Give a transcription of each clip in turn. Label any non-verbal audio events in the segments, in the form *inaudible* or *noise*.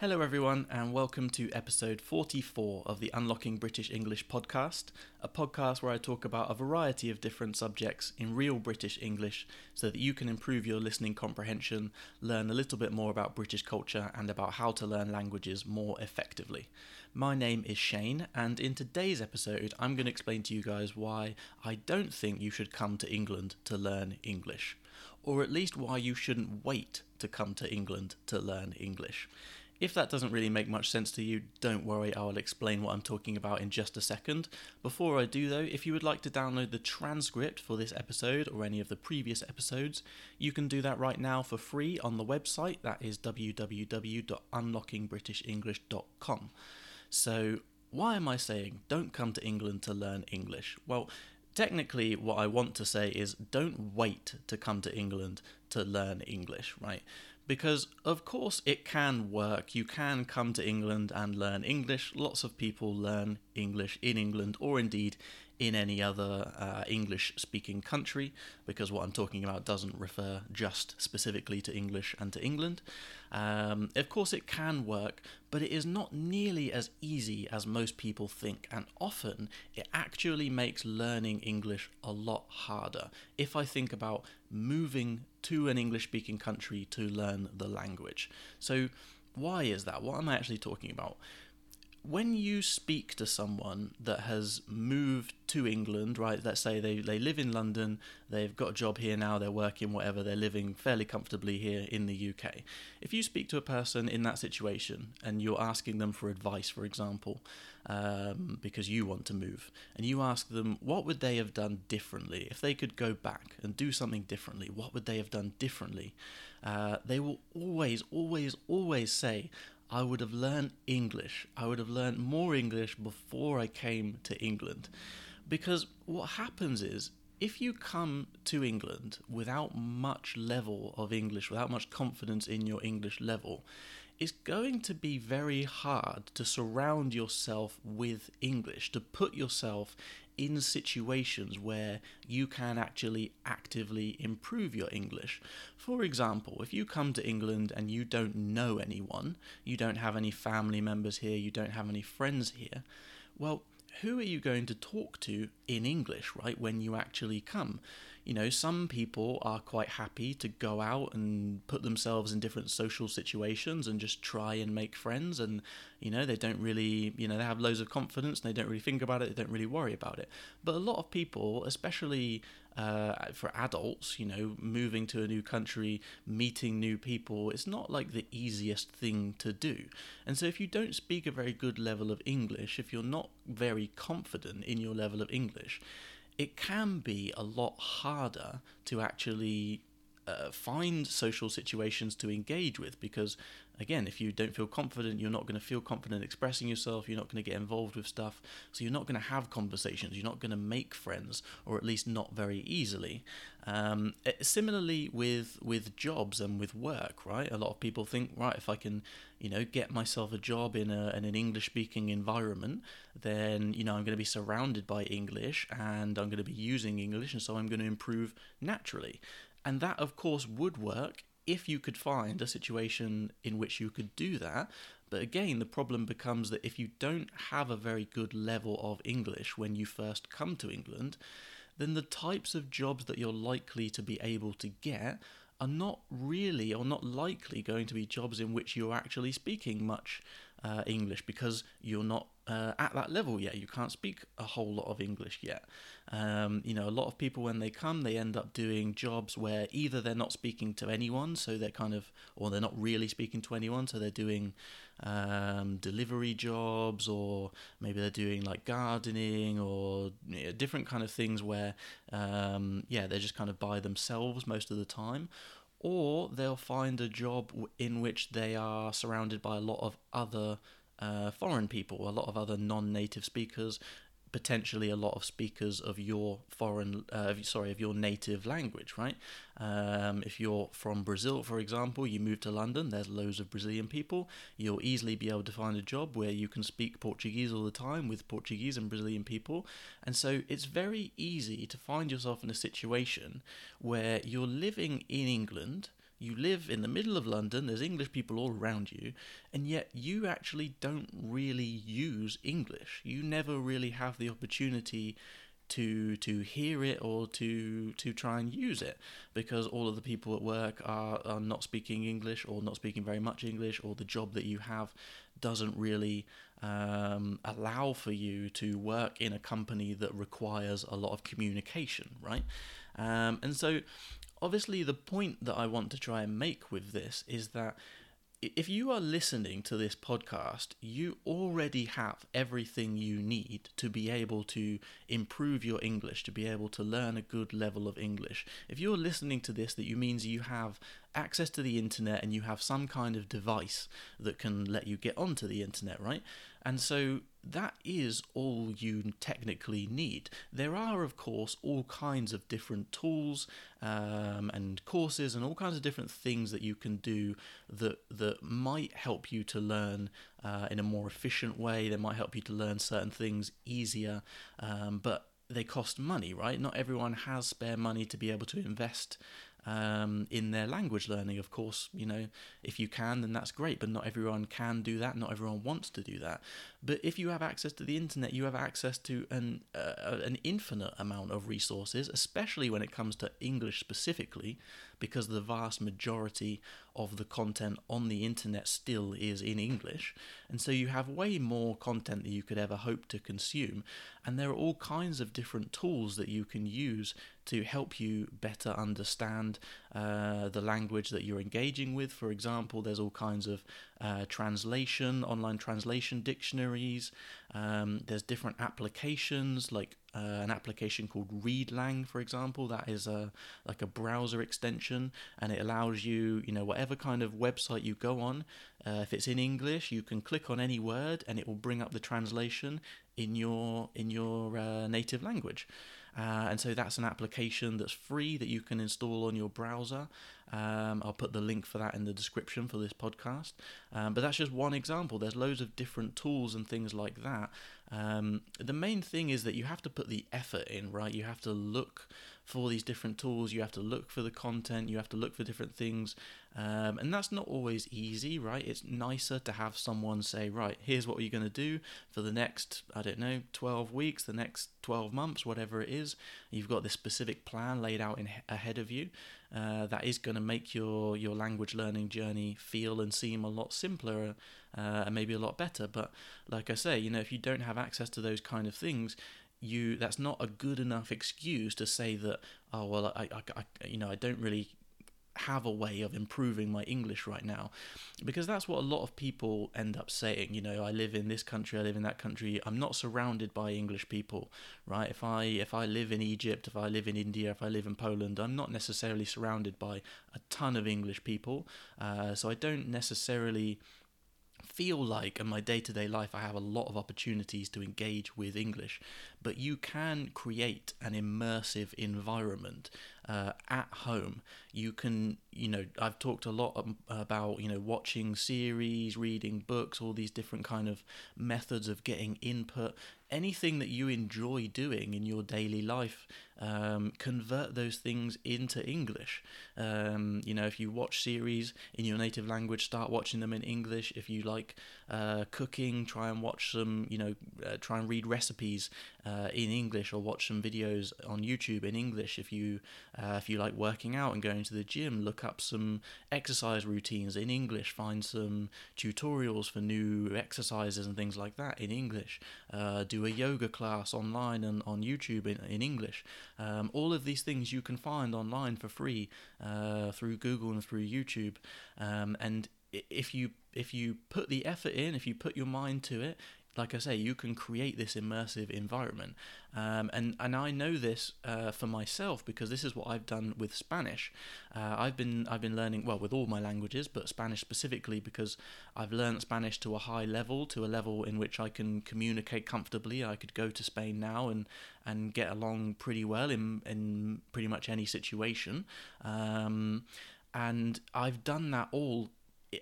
Hello, everyone, and welcome to episode 44 of the Unlocking British English podcast, a podcast where I talk about a variety of different subjects in real British English so that you can improve your listening comprehension, learn a little bit more about British culture, and about how to learn languages more effectively. My name is Shane, and in today's episode, I'm going to explain to you guys why I don't think you should come to England to learn English, or at least why you shouldn't wait to come to England to learn English. If that doesn't really make much sense to you, don't worry, I will explain what I'm talking about in just a second. Before I do, though, if you would like to download the transcript for this episode or any of the previous episodes, you can do that right now for free on the website. That is www.unlockingbritishenglish.com. So, why am I saying don't come to England to learn English? Well, technically, what I want to say is don't wait to come to England to learn English, right? Because of course it can work. You can come to England and learn English. Lots of people learn English in England or indeed in any other uh, English speaking country because what I'm talking about doesn't refer just specifically to English and to England. Um, of course, it can work, but it is not nearly as easy as most people think, and often it actually makes learning English a lot harder. If I think about moving to an English speaking country to learn the language. So, why is that? What am I actually talking about? When you speak to someone that has moved to England, right? Let's say they, they live in London, they've got a job here now, they're working, whatever, they're living fairly comfortably here in the UK. If you speak to a person in that situation and you're asking them for advice, for example, um, because you want to move, and you ask them what would they have done differently if they could go back and do something differently, what would they have done differently? Uh, they will always, always, always say, I would have learned English. I would have learned more English before I came to England. Because what happens is, if you come to England without much level of English, without much confidence in your English level, it's going to be very hard to surround yourself with English, to put yourself in situations where you can actually actively improve your English. For example, if you come to England and you don't know anyone, you don't have any family members here, you don't have any friends here, well, who are you going to talk to in English, right, when you actually come? You know, some people are quite happy to go out and put themselves in different social situations and just try and make friends. And, you know, they don't really, you know, they have loads of confidence and they don't really think about it, they don't really worry about it. But a lot of people, especially uh, for adults, you know, moving to a new country, meeting new people, it's not like the easiest thing to do. And so, if you don't speak a very good level of English, if you're not very confident in your level of English, it can be a lot harder to actually uh, find social situations to engage with because again if you don't feel confident you're not going to feel confident expressing yourself you're not going to get involved with stuff so you're not going to have conversations you're not going to make friends or at least not very easily um, eh, similarly with with jobs and with work right a lot of people think right if i can you know, get myself a job in, a, in an English speaking environment, then, you know, I'm going to be surrounded by English and I'm going to be using English, and so I'm going to improve naturally. And that, of course, would work if you could find a situation in which you could do that. But again, the problem becomes that if you don't have a very good level of English when you first come to England, then the types of jobs that you're likely to be able to get are not really or not likely going to be jobs in which you're actually speaking much uh, English because you're not uh, at that level yet. You can't speak a whole lot of English yet. Um, you know, a lot of people when they come, they end up doing jobs where either they're not speaking to anyone, so they're kind of, or they're not really speaking to anyone, so they're doing um, delivery jobs, or maybe they're doing like gardening or you know, different kind of things where, um, yeah, they're just kind of by themselves most of the time or they'll find a job in which they are surrounded by a lot of other uh, foreign people, a lot of other non-native speakers, potentially a lot of speakers of your foreign, uh, sorry, of your native language, right? Um, if you're from Brazil, for example, you move to London, there's loads of Brazilian people. You'll easily be able to find a job where you can speak Portuguese all the time with Portuguese and Brazilian people. And so it's very easy to find yourself in a situation where you're living in England You live in the middle of London, there's English people all around you, and yet you actually don't really use English. You never really have the opportunity to to hear it or to to try and use it because all of the people at work are, are not speaking English or not speaking very much English or the job that you have doesn't really um, allow for you to work in a company that requires a lot of communication, right? Um, and so, obviously, the point that I want to try and make with this is that if you are listening to this podcast, you already have everything you need to be able to improve your English, to be able to learn a good level of English. If you're listening to this, that means you have access to the internet and you have some kind of device that can let you get onto the internet, right? And so that is all you technically need. There are, of course, all kinds of different tools um, and courses and all kinds of different things that you can do that that might help you to learn uh, in a more efficient way. They might help you to learn certain things easier, um, but they cost money, right? Not everyone has spare money to be able to invest um, in their language learning. Of course, you know, if you can, then that's great, but not everyone can do that. Not everyone wants to do that. But if you have access to the internet, you have access to an uh, an infinite amount of resources, especially when it comes to English specifically, because the vast majority of the content on the internet still is in English. And so you have way more content that you could ever hope to consume. And there are all kinds of different tools that you can use to help you better understand uh, the language that you're engaging with. For example, there's all kinds of uh, translation, online translation dictionaries. Um, there's different applications like uh, an application called ReadLang, for example. That is a like a browser extension, and it allows you, you know, whatever kind of website you go on, uh, if it's in English, you can click on any word, and it will bring up the translation in your in your uh, native language. Uh, and so that's an application that's free that you can install on your browser. Um, I'll put the link for that in the description for this podcast. Um, but that's just one example. There's loads of different tools and things like that. Um, the main thing is that you have to put the effort in, right? You have to look for these different tools. You have to look for the content. You have to look for different things. Um, and that's not always easy, right? It's nicer to have someone say, right, here's what you're going to do for the next, I don't know, 12 weeks, the next 12 months, whatever it is. You've got this specific plan laid out in, ahead of you. Uh, that is going to make your, your language learning journey feel and seem a lot simpler uh, and maybe a lot better. But like I say, you know, if you don't have access to those kind of things, you that's not a good enough excuse to say that oh well I, I, I you know I don't really have a way of improving my English right now. Because that's what a lot of people end up saying you know I live in this country I live in that country I'm not surrounded by English people right? If I if I live in Egypt if I live in India if I live in Poland I'm not necessarily surrounded by a ton of English people. Uh, so I don't necessarily feel like in my day to day life I have a lot of opportunities to engage with English, but you can create an immersive environment uh, at home. You can, you know, I've talked a lot about, you know, watching series, reading books, all these different kind of methods of getting input. Anything that you enjoy doing in your daily life, um, convert those things into English. Um, you know, if you watch series in your native language, start watching them in English. If you like uh, cooking, try and watch some, you know, uh, try and read recipes uh, in English or watch some videos on YouTube in English. If you uh, if you like working out and going to the gym, look up some exercise routines in English. Find some tutorials for new exercises and things like that in English. Uh, do a yoga class online and on YouTube in, in English. Um, all of these things you can find online for free uh, through Google and through YouTube. Um, and if you if you put the effort in, if you put your mind to it, like I say, you can create this immersive environment. Um, and, and I know this uh, for myself because this is what I've done with Spanish. Uh, I've been I've been learning well with all my languages, but Spanish specifically because I've learned Spanish to a high level, to a level in which I can communicate comfortably. I could go to Spain now and and get along pretty well in in pretty much any situation. Um, and I've done that all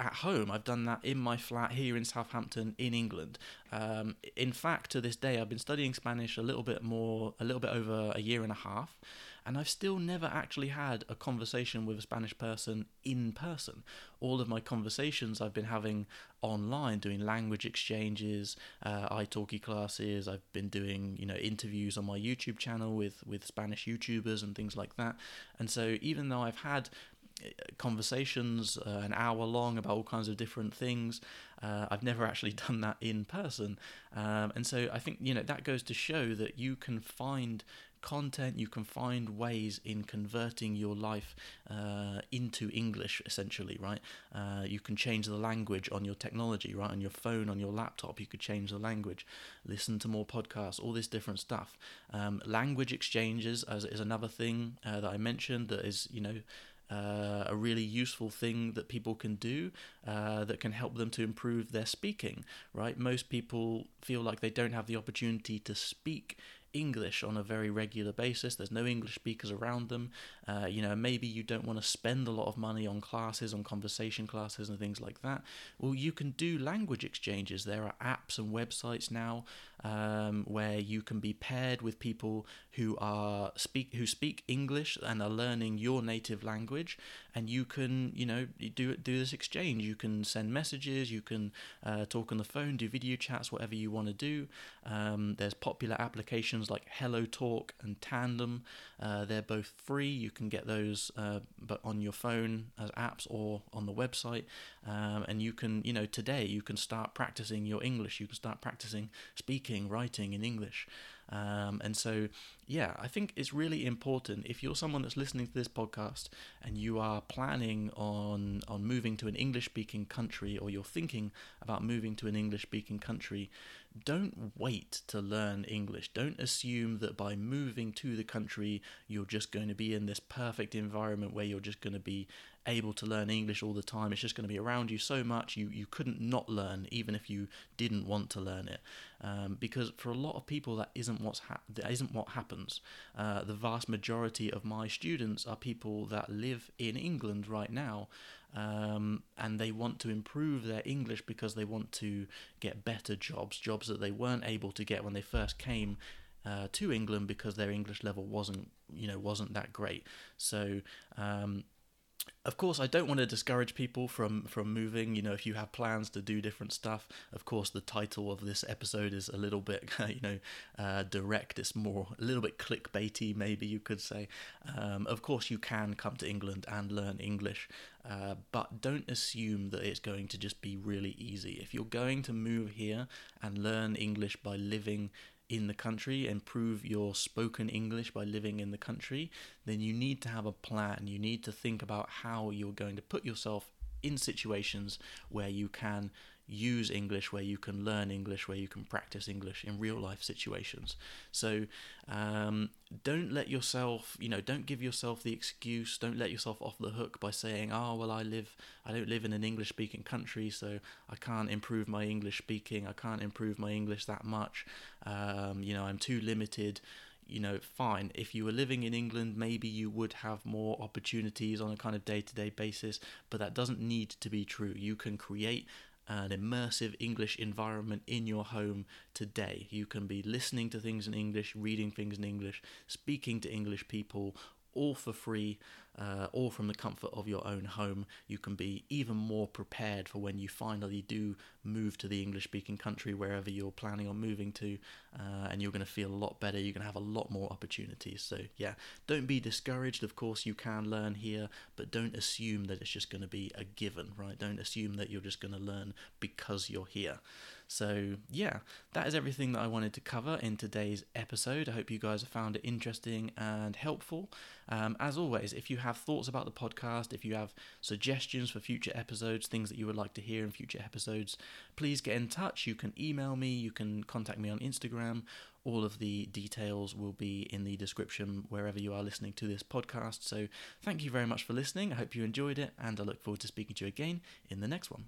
at home. I've done that in my flat here in Southampton in England. Um, in fact, to this day, I've been studying Spanish a little bit more, a little bit over a year and a half. and I've still never actually had a conversation with a Spanish person in person. All of my conversations I've been having online, doing language exchanges, uh, italki classes. I've been doing you know interviews on my YouTube channel with with Spanish YouTubers and things like that. And so even though I've had conversations uh, an hour long about all kinds of different things. Uh, I've never actually *laughs* done that in person, um, and so I think you know that goes to show that you can find content, you can find ways in converting your life uh, into English, essentially, right? Uh, you can change the language on your technology, right? On your phone, on your laptop, you could change the language, listen to more podcasts, all this different stuff. Um, language exchanges as, is another thing uh, that I mentioned that is, you know, uh, a really useful thing that people can do uh, that can help them to improve their speaking, right? Most people feel like they don't have the opportunity to speak English on a very regular basis. There's no English speakers around them. Uh, you know, maybe you don't want to spend a lot of money on classes, on conversation classes, and things like that. Well, you can do language exchanges. There are apps and websites now um, where you can be paired with people who are speak who speak English and are learning your native language, and you can you know do do this exchange. You can send messages. You can uh, talk on the phone, do video chats, whatever you want to do. Um, there's popular applications like Hello Talk and Tandem. Uh, they're both free. You can get those, uh, but on your phone as apps or on the website. Um, and you can, you know, today you can start practicing your English. You can start practicing speaking, writing in English. Um, and so, yeah, I think it's really important if you're someone that's listening to this podcast and you are planning on on moving to an English speaking country or you're thinking about moving to an English speaking country, don't wait to learn English. Don't assume that by moving to the country, you're just going to be in this perfect environment where you're just going to be able to learn English all the time. It's just going to be around you so much you, you couldn't not learn, even if you didn't want to learn it. Um, because for a lot of people, that isn't what's ha- that isn't what happens. Uh, the vast majority of my students are people that live in England right now, um, and they want to improve their English because they want to get better jobs, jobs that they weren't able to get when they first came. Uh, to England because their English level wasn't, you know, wasn't that great. So um, of course, I don't want to discourage people from from moving. You know, if you have plans to do different stuff, of course, the title of this episode is a little bit, *laughs* you know, uh, direct. It's more a little bit clickbaity, maybe you could say. Um, of course, you can come to England and learn English, uh, but don't assume that it's going to just be really easy. If you're going to move here and learn English by living in the country, improve your spoken English by living in the country, then you need to have a plan. You need to think about how you're going to put yourself in situations where you can use English, where you can learn English, where you can practice English in real life situations. So um, don't let yourself, you know, don't give yourself the excuse, don't let yourself off the hook by saying, oh, well, I live, I don't live in an English speaking country, so I can't improve my English speaking, I can't improve my English that much, um, you know, I'm too limited you know, fine. If you were living in England, maybe you would have more opportunities on a kind of day to day basis, but that doesn't need to be true. You can create an immersive English environment in your home today. You can be listening to things in English, reading things in English, speaking to English people, all for free uh, or from the comfort of your own home, you can be even more prepared for when you finally do move to the English speaking country, wherever you're planning on moving to, uh, and you're going to feel a lot better. You're going to have a lot more opportunities. So, yeah, don't be discouraged. Of course, you can learn here, but don't assume that it's just going to be a given, right? Don't assume that you're just going to learn because you're here. So, yeah, that is everything that I wanted to cover in today's episode. I hope you guys have found it interesting and helpful. Um, as always, if you have thoughts about the podcast, if you have suggestions for future episodes, things that you would like to hear in future episodes, please get in touch. You can email me, you can contact me on Instagram. All of the details will be in the description wherever you are listening to this podcast. So, thank you very much for listening. I hope you enjoyed it, and I look forward to speaking to you again in the next one.